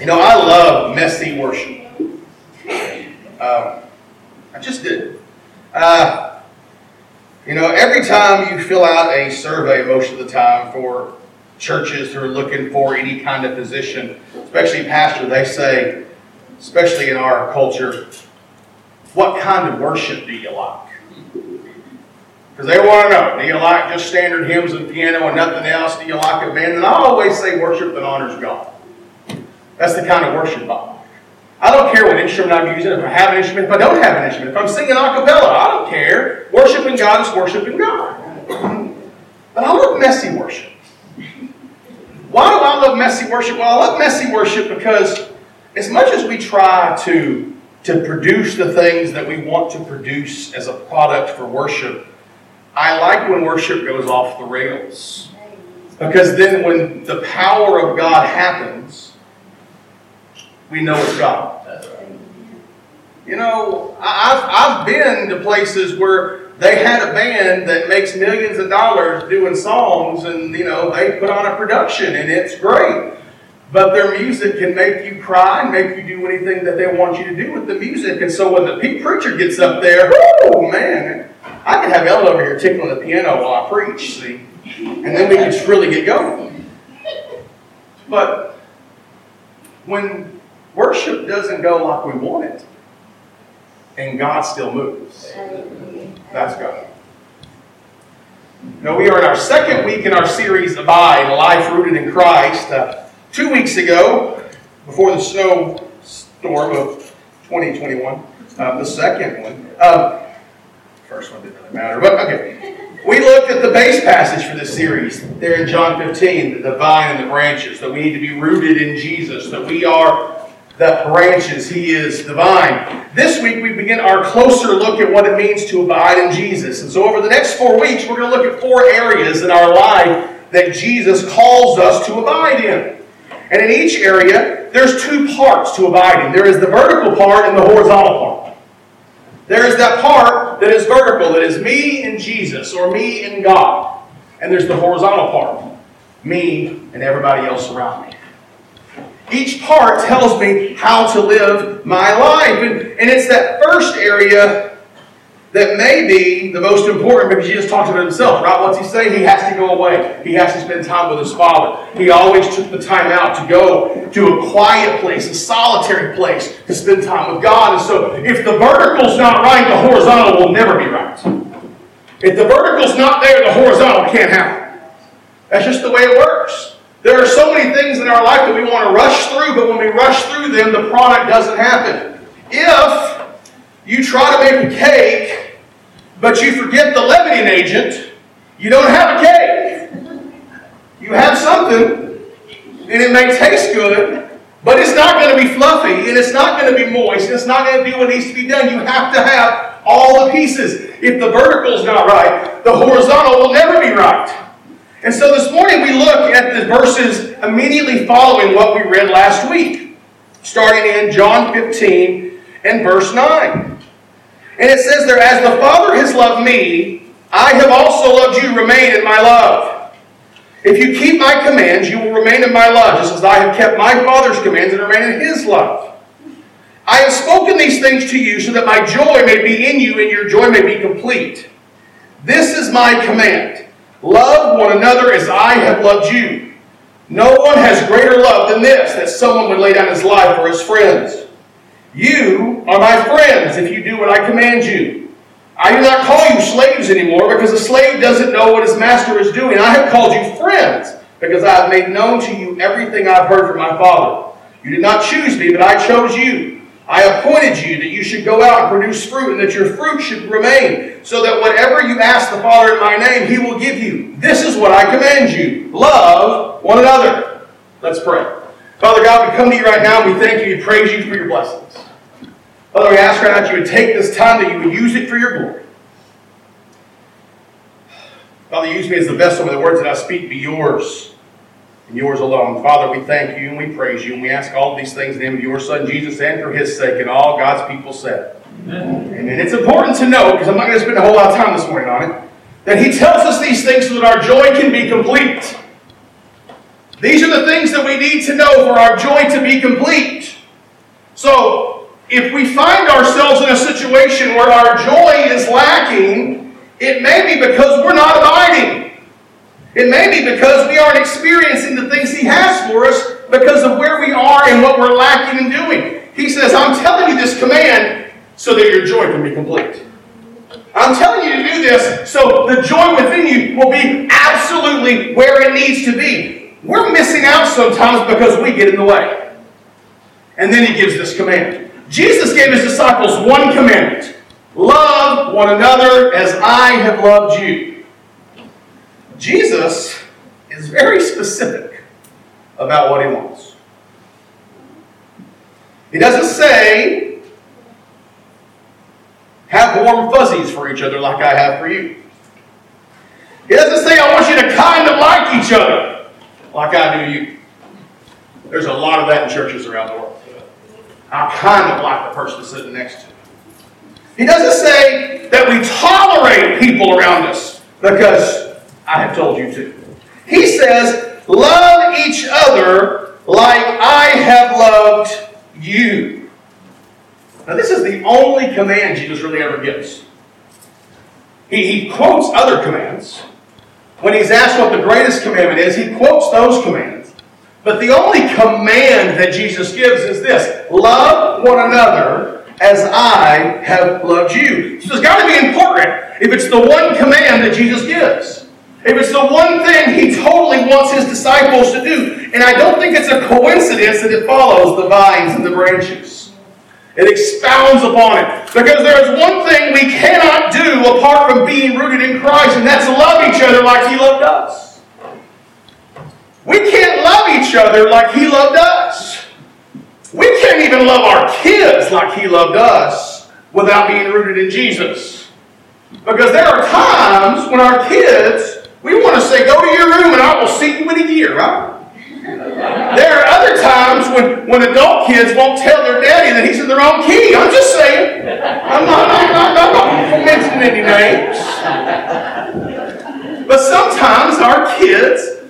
You know, I love messy worship. Um, I just did. Uh, you know, every time you fill out a survey, most of the time for churches who are looking for any kind of position, especially pastor, they say, especially in our culture, what kind of worship do you like? Because they want to know, do you like just standard hymns and piano and nothing else? Do you like a band? And I always say worship that honors God. That's the kind of worship I. I don't care what instrument I'm using, if I have an instrument, if I don't have an instrument, if I'm singing a cappella, I don't care. Worshiping God is worshiping God. But I love messy worship. Why do I love messy worship? Well, I love messy worship because as much as we try to, to produce the things that we want to produce as a product for worship, I like when worship goes off the rails. Because then when the power of God happens, we know it's God. You know, I've, I've been to places where they had a band that makes millions of dollars doing songs and, you know, they put on a production and it's great. But their music can make you cry and make you do anything that they want you to do with the music. And so when the preacher gets up there, oh man, I can have Ellen over here tickling the piano while I preach, see? And then we can just really get going. But when worship doesn't go like we want it, and God still moves, that's God. Now, we are in our second week in our series, of Abide, Life Rooted in Christ. Uh, two weeks ago, before the snowstorm of 2021, uh, the second one, um, first one didn't really matter, but okay. We looked at the base passage for this series there in John 15, the vine and the branches, that we need to be rooted in Jesus, that we are the branches, He is the vine. This week we begin our closer look at what it means to abide in Jesus. And so over the next four weeks, we're going to look at four areas in our life that Jesus calls us to abide in. And in each area, there's two parts to abiding. There is the vertical part and the horizontal part. There is that part that is vertical, that is me and Jesus, or me and God. And there's the horizontal part, me and everybody else around me. Each part tells me how to live my life. And, and it's that first area that may be the most important because Jesus talked about himself, right? What's he say? He has to go away. He has to spend time with his Father. He always took the time out to go to a quiet place, a solitary place, to spend time with God. And so if the vertical's not right, the horizontal will never be right. If the vertical's not there, the horizontal can't happen. That's just the way it works. There are so many things in our life that we want to rush through, but when we rush through them, the product doesn't happen. If you try to make a cake, but you forget the leavening agent, you don't have a cake. You have something, and it may taste good, but it's not going to be fluffy, and it's not going to be moist, and it's not going to do what needs to be done. You have to have all the pieces. If the vertical's not right, the horizontal will never be right. And so this morning we look at the verses immediately following what we read last week, starting in John 15 and verse 9. And it says there, As the Father has loved me, I have also loved you. Remain in my love. If you keep my commands, you will remain in my love, just as I have kept my Father's commands and remain in his love. I have spoken these things to you so that my joy may be in you and your joy may be complete. This is my command Love one another as I have loved you. No one has greater love than this, that someone would lay down his life for his friends. You are my friends if you do what I command you. I do not call you slaves anymore because a slave doesn't know what his master is doing. I have called you friends because I have made known to you everything I've heard from my Father. You did not choose me, but I chose you I appointed you that you should go out and produce fruit, and that your fruit should remain, so that whatever you ask the Father in my name, he will give you. This is what I command you love one another. Let's pray. Father God, we come to you right now and we thank you and praise you for your blessings. Father, we ask right now that you would take this time, that you would use it for your glory. Father, use me as the vessel, may the words that I speak be yours and yours alone. Father, we thank you and we praise you, and we ask all of these things in the name of your Son, Jesus, and for his sake, and all God's people said. And it's important to know, because I'm not going to spend a whole lot of time this morning on it, that he tells us these things so that our joy can be complete. These are the things that we need to know for our joy to be complete. So, if we find ourselves in a situation where our joy is lacking, it may be because we're not abiding. It may be because we aren't experiencing the things He has for us because of where we are and what we're lacking in doing. He says, I'm telling you this command so that your joy can be complete. I'm telling you to do this so the joy within you will be absolutely where it needs to be. We're missing out sometimes because we get in the way. And then he gives this command. Jesus gave his disciples one commandment love one another as I have loved you. Jesus is very specific about what he wants. He doesn't say, have warm fuzzies for each other like I have for you. He doesn't say, I want you to kind of like each other like I do you. There's a lot of that in churches around the world. I kind of like the person sitting next to me. He doesn't say that we tolerate people around us because I have told you to. He says, love each other like I have loved you. Now, this is the only command Jesus really ever gives. He, he quotes other commands. When he's asked what the greatest commandment is, he quotes those commands. But the only command that Jesus gives is this love one another as I have loved you. So it's got to be important if it's the one command that Jesus gives. If it's the one thing he totally wants his disciples to do. And I don't think it's a coincidence that it follows the vines and the branches. It expounds upon it. Because there is one thing we cannot do apart from being rooted in Christ, and that's love each other like he loved us. We can't love each other like he loved us. We can't even love our kids like he loved us without being rooted in Jesus. Because there are times when our kids we want to say, go to your room and I will see you in a year, right? There are other times when, when adult kids won't tell their daddy that he's in the wrong key. I'm just saying. I'm not, I'm not, I'm not mentioning any names. But sometimes our kids,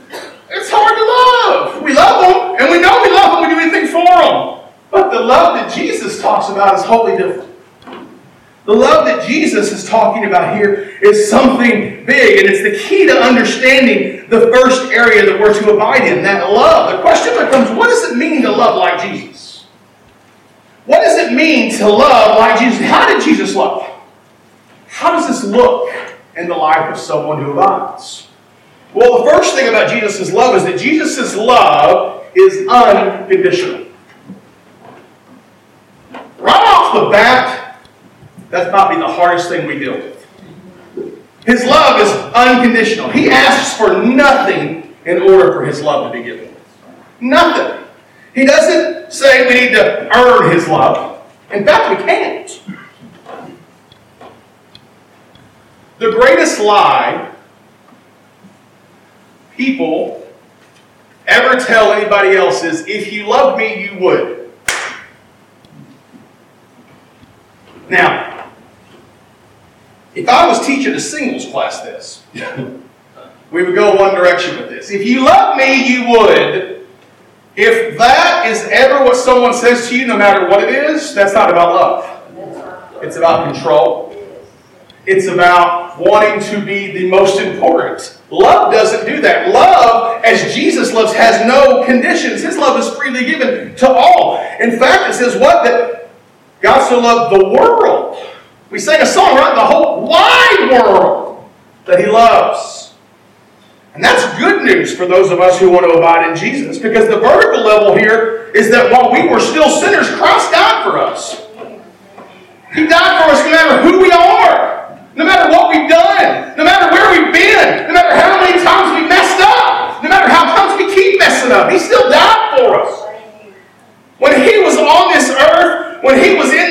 it's hard to love. We love them, and we know we love them. We do anything for them. But the love that Jesus talks about is wholly different. The love that Jesus is talking about here is something big, and it's the key to understanding the first area that we're to abide in that love. The question becomes what does it mean to love like Jesus? What does it mean to love like Jesus? How did Jesus love? How does this look in the life of someone who abides? Well, the first thing about Jesus' love is that Jesus' love is unconditional. Right off the bat, that's probably the hardest thing we deal with. His love is unconditional. He asks for nothing in order for his love to be given. Nothing. He doesn't say we need to earn his love. In fact, we can't. The greatest lie people ever tell anybody else is if you loved me, you would. Now, if I was teaching a singles class this, we would go one direction with this. If you love me, you would. If that is ever what someone says to you, no matter what it is, that's not about love. It's about control. It's about wanting to be the most important. Love doesn't do that. Love, as Jesus loves, has no conditions. His love is freely given to all. In fact, it says what? That God so loved the world we sang a song, right? The whole wide world that He loves. And that's good news for those of us who want to abide in Jesus because the vertical level here is that while we were still sinners, Christ died for us. He died for us no matter who we are, no matter what we've done, no matter where we've been, no matter how many times we messed up, no matter how times we keep messing up. He still died for us. When He was on this earth, when he was in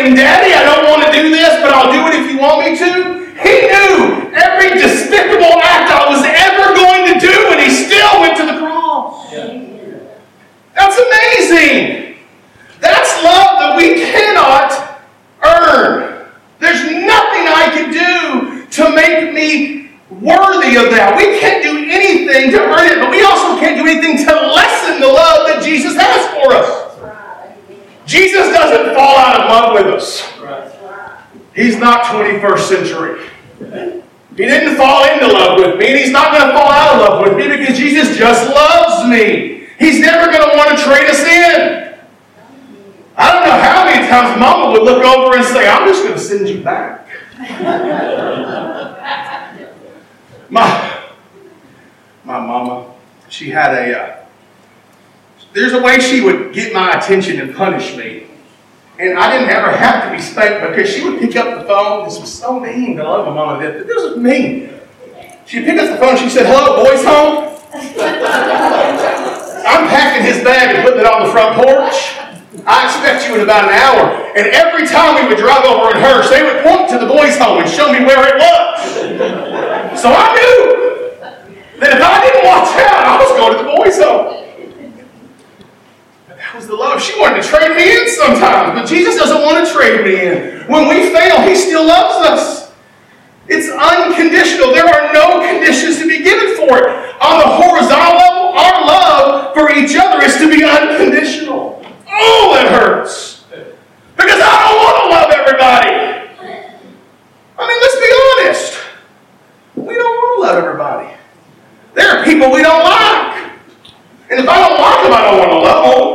praying, Daddy, I don't want to do this, but I'll do it if you want me to, he knew every despicable act I was ever going to do, and he still went to the cross. Yeah. That's amazing. That's love that we cannot earn. There's nothing I can do to make me worthy of that. We can't do anything to earn it, but we also can't do anything to lessen the love that Jesus has for us. Jesus doesn't fall out of love with us. He's not 21st century. He didn't fall into love with me, and he's not going to fall out of love with me because Jesus just loves me. He's never going to want to trade us in. I don't know how many times Mama would look over and say, I'm just going to send you back. my, my mama, she had a, uh, there's a way she would get my attention and punish me. And I didn't ever have to be spanked because she would pick up the phone. This was so mean. I love my mama But This was mean. She'd pick up the phone. She said, Hello, boys home? I'm packing his bag and putting it on the front porch. I expect you in about an hour. And every time we would drive over in Hirsch, they would point to the boys' home and show me where it was. So I knew that if I didn't watch out, I was going to the boys' home was the love. She wanted to trade me in sometimes, but Jesus doesn't want to trade me in. When we fail, He still loves us. It's unconditional. There are no conditions to be given for it. On the horizontal level, our love for each other is to be unconditional. Oh, it hurts. Because I don't want to love everybody. I mean, let's be honest. We don't want to love everybody. There are people we don't like. And if I don't like them, I don't want to love them.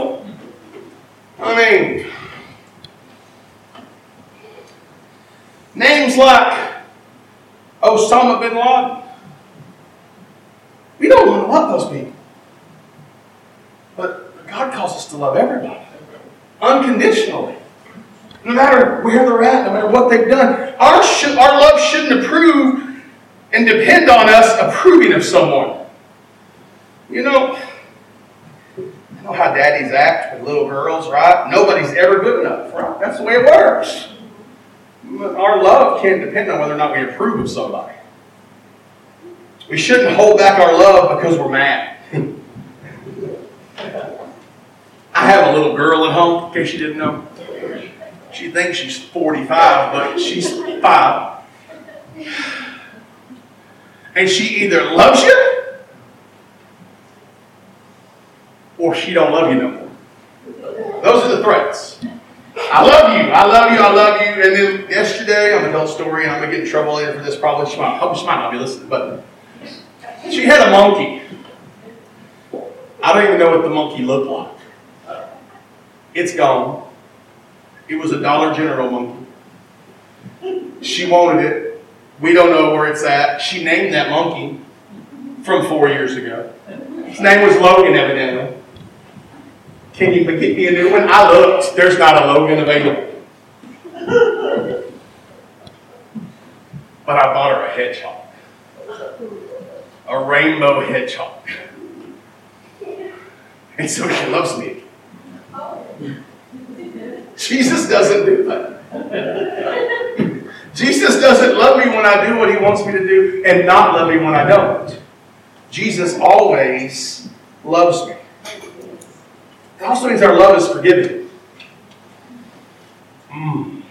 I mean, like oh, Osama bin Laden. We don't want to love those people. But God calls us to love everybody unconditionally. No matter where they're at, no matter what they've done. Our, sh- our love shouldn't approve and depend on us approving of someone. You know, I know how daddies act with little girls, right? Nobody's ever good enough, right? That's the way it works. Our love can't depend on whether or not we approve of somebody. We shouldn't hold back our love because we're mad. I have a little girl at home, in case you didn't know. She thinks she's 45, but she's five. And she either loves you or she don't love you no more. Those are the threats. I love you, I love you, I love you. And then yesterday, I'm gonna tell a story, and I'm gonna get in trouble later for this. Probably she might, hope she might not be listening, but she had a monkey. I don't even know what the monkey looked like. It's gone. It was a Dollar General monkey. She wanted it. We don't know where it's at. She named that monkey from four years ago. His name was Logan, evidently. Can you get me a new one? I looked. There's not a Logan available. But I bought her a hedgehog. A rainbow hedgehog. And so she loves me. Jesus doesn't do that. Jesus doesn't love me when I do what he wants me to do and not love me when I don't. Jesus always loves me. Also means our love is forgiving. Mm.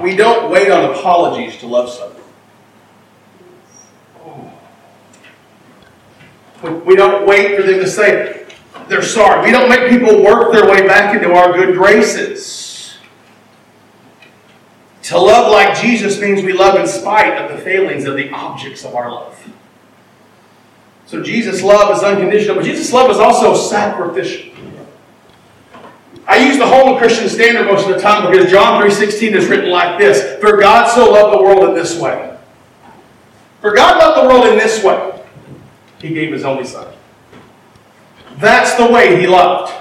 we don't wait on apologies to love someone. We don't wait for them to say they're sorry. We don't make people work their way back into our good graces. To love like Jesus means we love in spite of the failings of the objects of our love. So Jesus' love is unconditional, but Jesus' love is also sacrificial. I use the Holman Christian Standard most of the time because John 3.16 is written like this. For God so loved the world in this way. For God loved the world in this way. He gave his only son. That's the way he loved.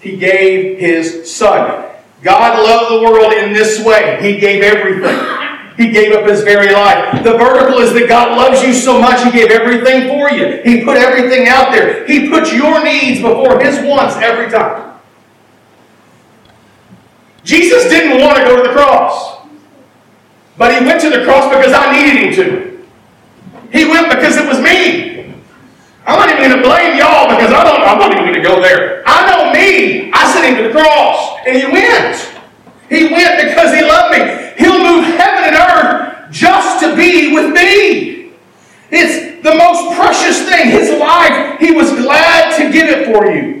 He gave his son. God loved the world in this way. He gave everything. He gave up his very life. The vertical is that God loves you so much, He gave everything for you. He put everything out there. He put your needs before His wants every time. Jesus didn't want to go to the cross, but He went to the cross because I needed Him to. He went because it was me. I'm not even going to blame y'all because I don't, I'm not even going to go there. I know me. I sent Him to the cross, and He went. He went because he loved me. He'll move heaven and earth just to be with me. It's the most precious thing. His life, he was glad to give it for you.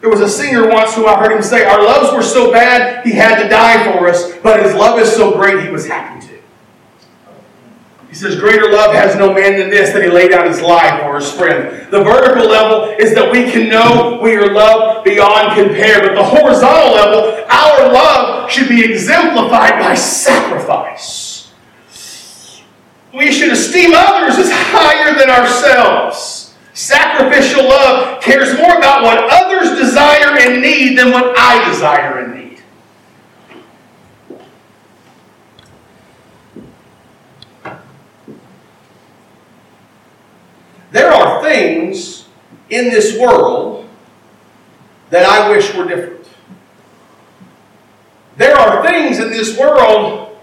There was a singer once who I heard him say, Our loves were so bad, he had to die for us, but his love is so great, he was happy to. He says, Greater love has no man than this, that he laid down his life for his friend. The vertical level is that we can know we are loved beyond compare, but the horizontal level, our love should be exemplified by sacrifice. We should esteem others as higher than ourselves. Sacrificial love cares more about what others desire and need than what I desire and need. There are things in this world that I wish were different. There are things in this world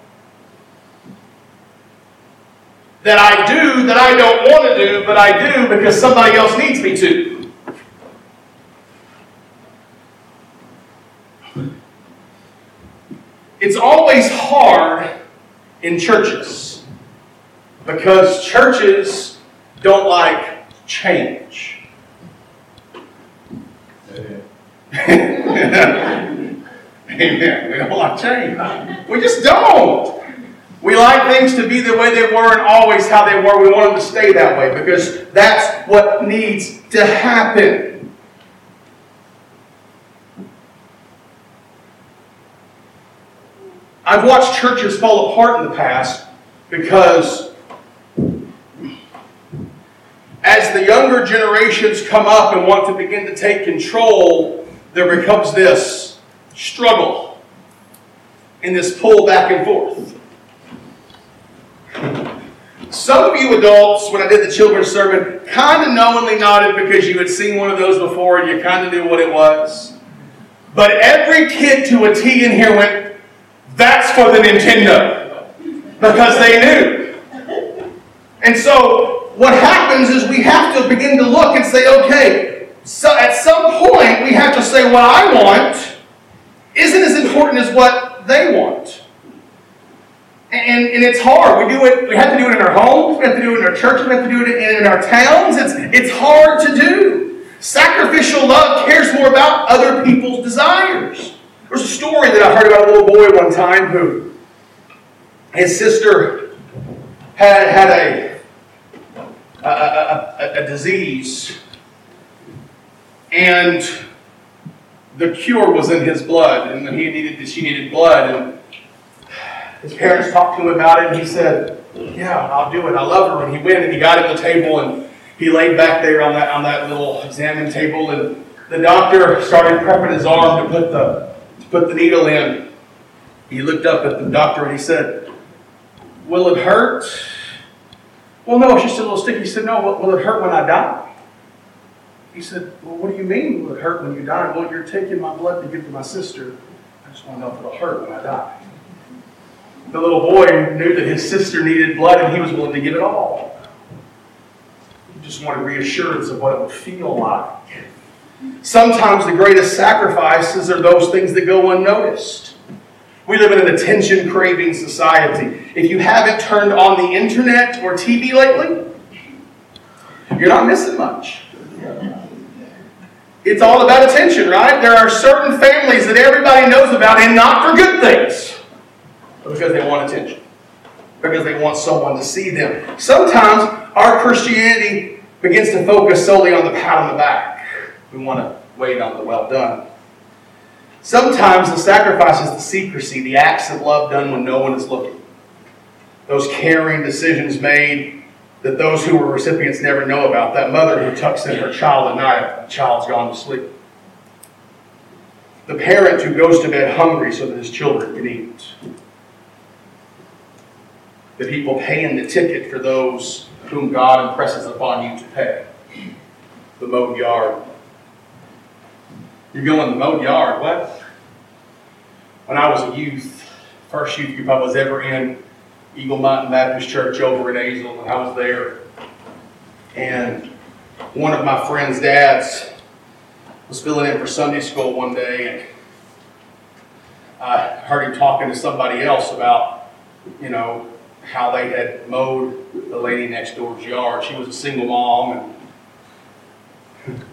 that I do that I don't want to do, but I do because somebody else needs me to. It's always hard in churches because churches don't like change. Amen. We don't like change. We just don't. We like things to be the way they were and always how they were. We want them to stay that way because that's what needs to happen. I've watched churches fall apart in the past because as the younger generations come up and want to begin to take control, there becomes this struggle and this pull back and forth. Some of you adults, when I did the children's sermon, kind of knowingly nodded because you had seen one of those before and you kind of knew what it was. But every kid to a T in here went, that's for the Nintendo. Because they knew. And so what happens is we have to begin to look and say, okay, so at some point we have to say what I want isn't as important as what they want. And, and it's hard. We do it, we have to do it in our homes, we have to do it in our churches, we have to do it in, in our towns. It's, it's hard to do. Sacrificial love cares more about other people's desires. There's a story that I heard about a little boy one time who his sister had had a, a, a, a disease, and the cure was in his blood, and he needed she needed blood, and his parents talked to him about it, and he said, Yeah, I'll do it. I love her. And he went and he got at the table and he laid back there on that on that little examine table, and the doctor started prepping his arm to put the to put the needle in. He looked up at the doctor and he said, Will it hurt? Well, no, it's just a little sticky. He said, No, will it hurt when I die? He said, Well, what do you mean will it hurt when you die? Well, you're taking my blood to give to my sister. I just want to know if it'll hurt when I die the little boy knew that his sister needed blood and he was willing to give it all. He just wanted reassurance of what it would feel like. Sometimes the greatest sacrifices are those things that go unnoticed. We live in an attention craving society. If you haven't turned on the internet or TV lately, you're not missing much. It's all about attention, right? There are certain families that everybody knows about and not for good things because they want attention, because they want someone to see them. Sometimes our Christianity begins to focus solely on the pat on the back. We want to wait on the well done. Sometimes the sacrifice is the secrecy, the acts of love done when no one is looking. Those caring decisions made that those who were recipients never know about. That mother who tucks in her child at night, the child's gone to sleep. The parent who goes to bed hungry so that his children can eat the people paying the ticket for those whom God impresses upon you to pay. The mowed yard. You're going the mowed yard. What? When I was a youth, first youth group I was ever in, Eagle Mountain Baptist Church over in Azle, and I was there. And one of my friend's dads was filling in for Sunday school one day, and I heard him talking to somebody else about, you know, how they had mowed the lady next door's yard. She was a single mom and,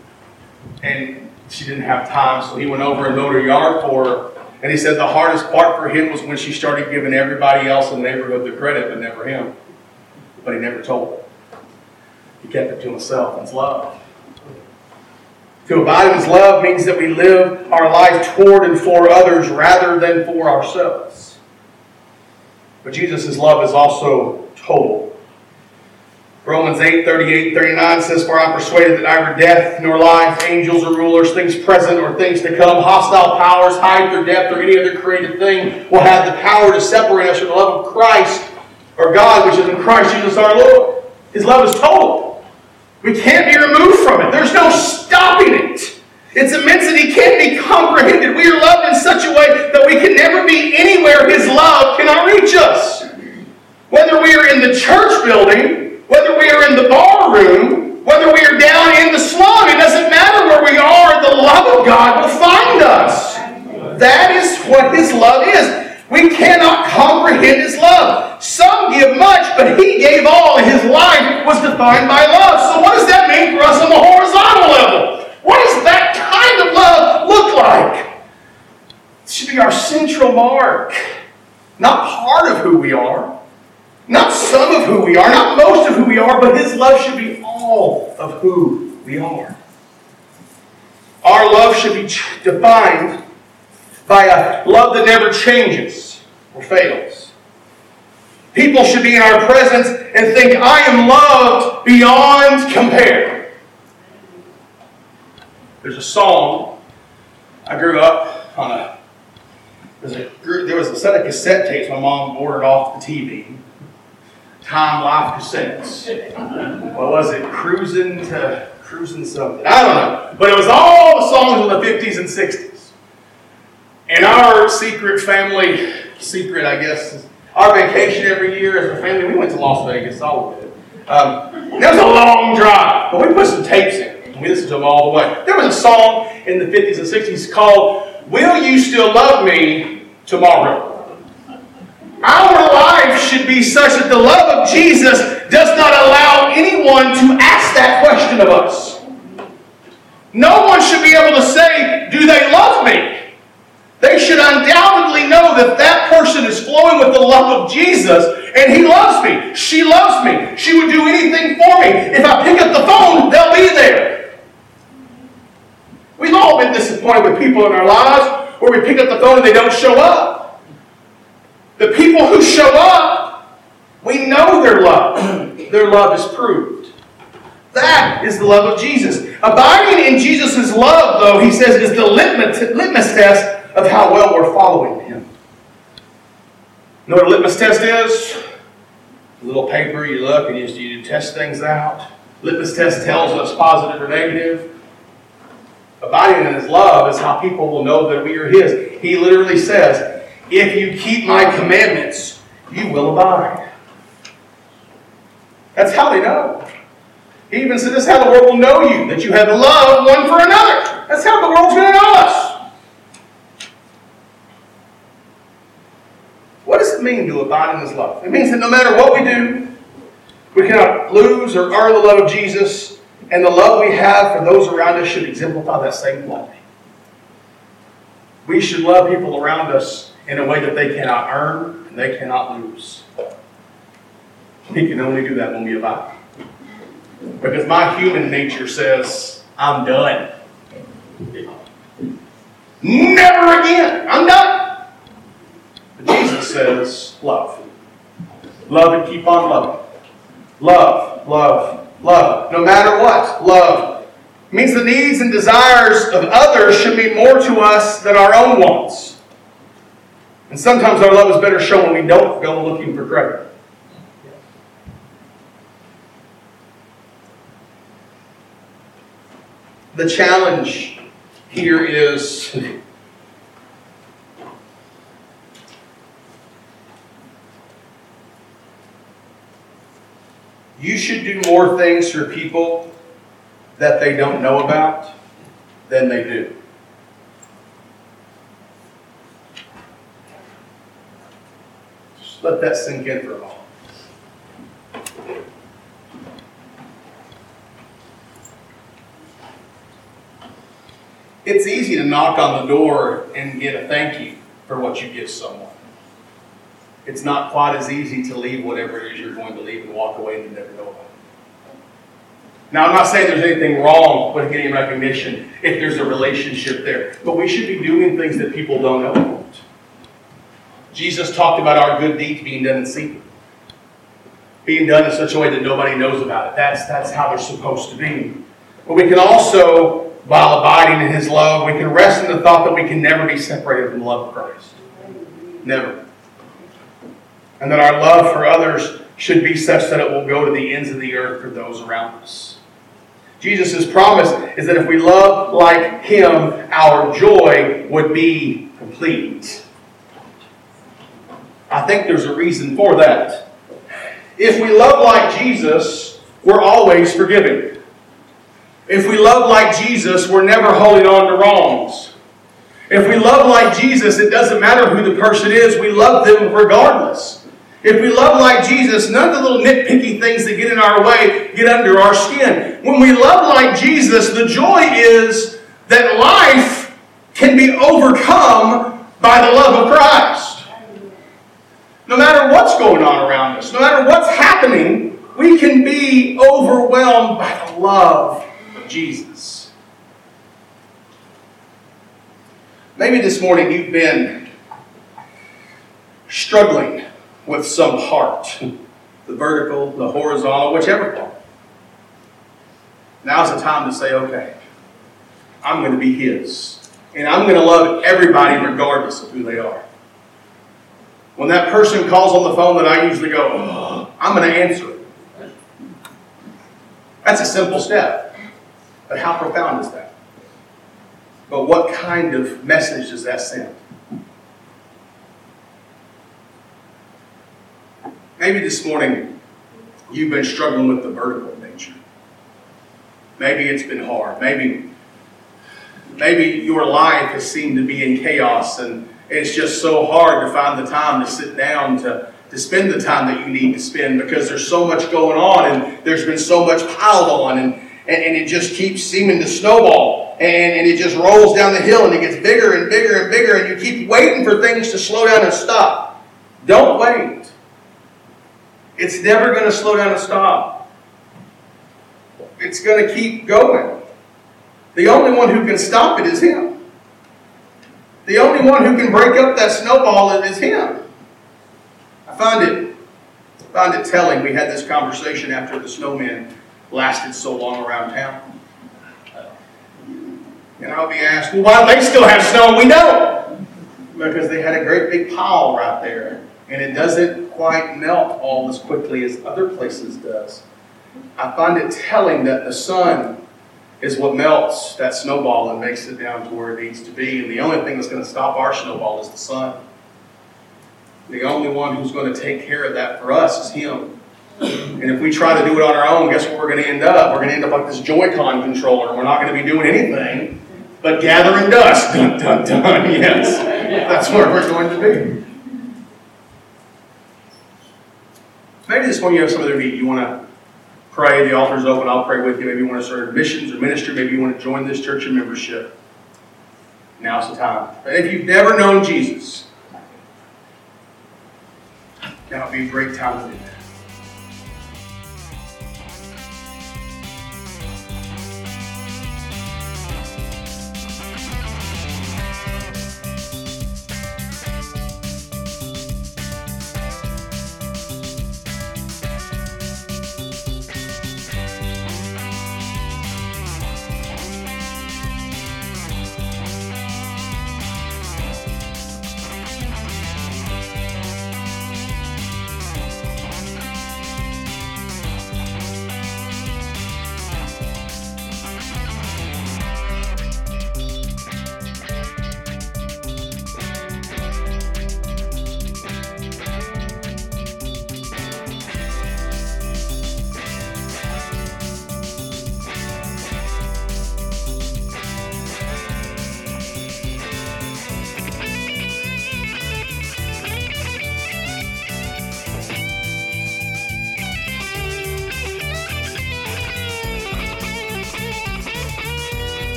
and she didn't have time, so he went over and mowed her yard for her. And he said the hardest part for him was when she started giving everybody else in the neighborhood the credit, but never him. But he never told her. He kept it to himself. It's love. To abide in His love means that we live our life toward and for others rather than for ourselves. But Jesus' love is also total. Romans 8, 38, 39 says, For I'm persuaded that neither death nor life, angels or rulers, things present or things to come, hostile powers, height or depth, or any other created thing will have the power to separate us from the love of Christ or God, which is in Christ Jesus our Lord. His love is total. We can't be removed from it. There's no stopping it. Its immensity can't be comprehended. We are loved in such a way that we can never be anywhere His love cannot reach us. Whether we are in the church building, whether we are in the bar room, whether we are down in the slum, it doesn't matter where we are, the love of God will find us. That is what His love is. We cannot comprehend His love. Some give much, but He gave all. His life was defined by love. So, what does that mean for us on the horizontal level? What does that kind of love look like? It should be our central mark, not part of who we are, not some of who we are, not most of who we are, but His love should be all of who we are. Our love should be defined by a love that never changes or fails. People should be in our presence and think, I am loved beyond compare. There's a song. I grew up on a. There was a set of cassette tapes my mom ordered off the TV. Time Life cassettes. What was it? Cruising to cruising something. I don't know. But it was all the songs of the 50s and 60s. And our secret family, secret, I guess, our vacation every year as a family, we went to Las Vegas, all of it. Um, that was a long drive, but we put some tapes in. We listened to them all the way. There was a song in the 50s and 60s called Will You Still Love Me Tomorrow? Our life should be such that the love of Jesus does not allow anyone to ask that question of us. No one should be able to say, Do they love me? They should undoubtedly know that that person is flowing with the love of Jesus and he loves me. She loves me. She would do anything for me. If I pick up the phone, they'll be there. We've all been disappointed with people in our lives where we pick up the phone and they don't show up. The people who show up, we know their love. their love is proved. That is the love of Jesus. Abiding in Jesus' love, though, he says, is the litmus, test of how well we're following Him. You know what a litmus test is? A little paper, you look and you, you test things out. Litmus test tells us positive or negative. Abiding in His love is how people will know that we are His. He literally says, If you keep my commandments, you will abide. That's how they know. He even said, This is how the world will know you, that you have love one for another. That's how the world's going to know us. What does it mean to abide in His love? It means that no matter what we do, we cannot lose or earn the love of Jesus, and the love we have for those around us should exemplify that same love. We should love people around us in a way that they cannot earn and they cannot lose. He can only do that when we abide. Because my human nature says, I'm done. Never again. I'm done. Says, love. Love and keep on loving. Love, love, love. No matter what, love. It means the needs and desires of others should mean more to us than our own wants. And sometimes our love is better shown when we don't go looking for credit. The challenge here is You should do more things for people that they don't know about than they do. Just let that sink in for a moment. It's easy to knock on the door and get a thank you for what you give someone. It's not quite as easy to leave whatever it is you're going to leave and walk away and never know about. Now, I'm not saying there's anything wrong with getting recognition if there's a relationship there, but we should be doing things that people don't know about. Jesus talked about our good deeds being done in secret, being done in such a way that nobody knows about it. That's, that's how they're supposed to be. But we can also while abiding in His love, we can rest in the thought that we can never be separated from the love of Christ. Never. And that our love for others should be such that it will go to the ends of the earth for those around us. Jesus' promise is that if we love like Him, our joy would be complete. I think there's a reason for that. If we love like Jesus, we're always forgiving. If we love like Jesus, we're never holding on to wrongs. If we love like Jesus, it doesn't matter who the person is, we love them regardless. If we love like Jesus, none of the little nitpicky things that get in our way get under our skin. When we love like Jesus, the joy is that life can be overcome by the love of Christ. No matter what's going on around us, no matter what's happening, we can be overwhelmed by the love of Jesus. Maybe this morning you've been struggling with some heart, the vertical, the horizontal, whichever part. Now's the time to say, okay, I'm going to be His. And I'm going to love everybody regardless of who they are. When that person calls on the phone that I usually go, I'm going to answer it. That's a simple step. But how profound is that? But what kind of message does that send? Maybe this morning you've been struggling with the vertical nature. Maybe it's been hard. Maybe, maybe your life has seemed to be in chaos and it's just so hard to find the time to sit down to, to spend the time that you need to spend because there's so much going on and there's been so much piled on and and, and it just keeps seeming to snowball. And, and it just rolls down the hill and it gets bigger and bigger and bigger, and you keep waiting for things to slow down and stop. Don't wait. It's never going to slow down and stop. It's going to keep going. The only one who can stop it is Him. The only one who can break up that snowball is Him. I find it, find it telling. We had this conversation after the snowman lasted so long around town. And I'll be asked, well, why do they still have snow we don't? Because they had a great big pile right there. And it doesn't quite melt all as quickly as other places does. I find it telling that the sun is what melts that snowball and makes it down to where it needs to be. And the only thing that's going to stop our snowball is the sun. The only one who's going to take care of that for us is Him. And if we try to do it on our own, guess what we're going to end up? We're going to end up like this Joy-Con controller. We're not going to be doing anything but gathering dust. Dun, dun, dun. Yes. That's where we're going to be. Maybe this morning you have some other need. You want to pray. The altar's open. I'll pray with you. Maybe you want to serve missions or ministry. Maybe you want to join this church in membership. Now's the time. if you've never known Jesus, now would be a great time to do that.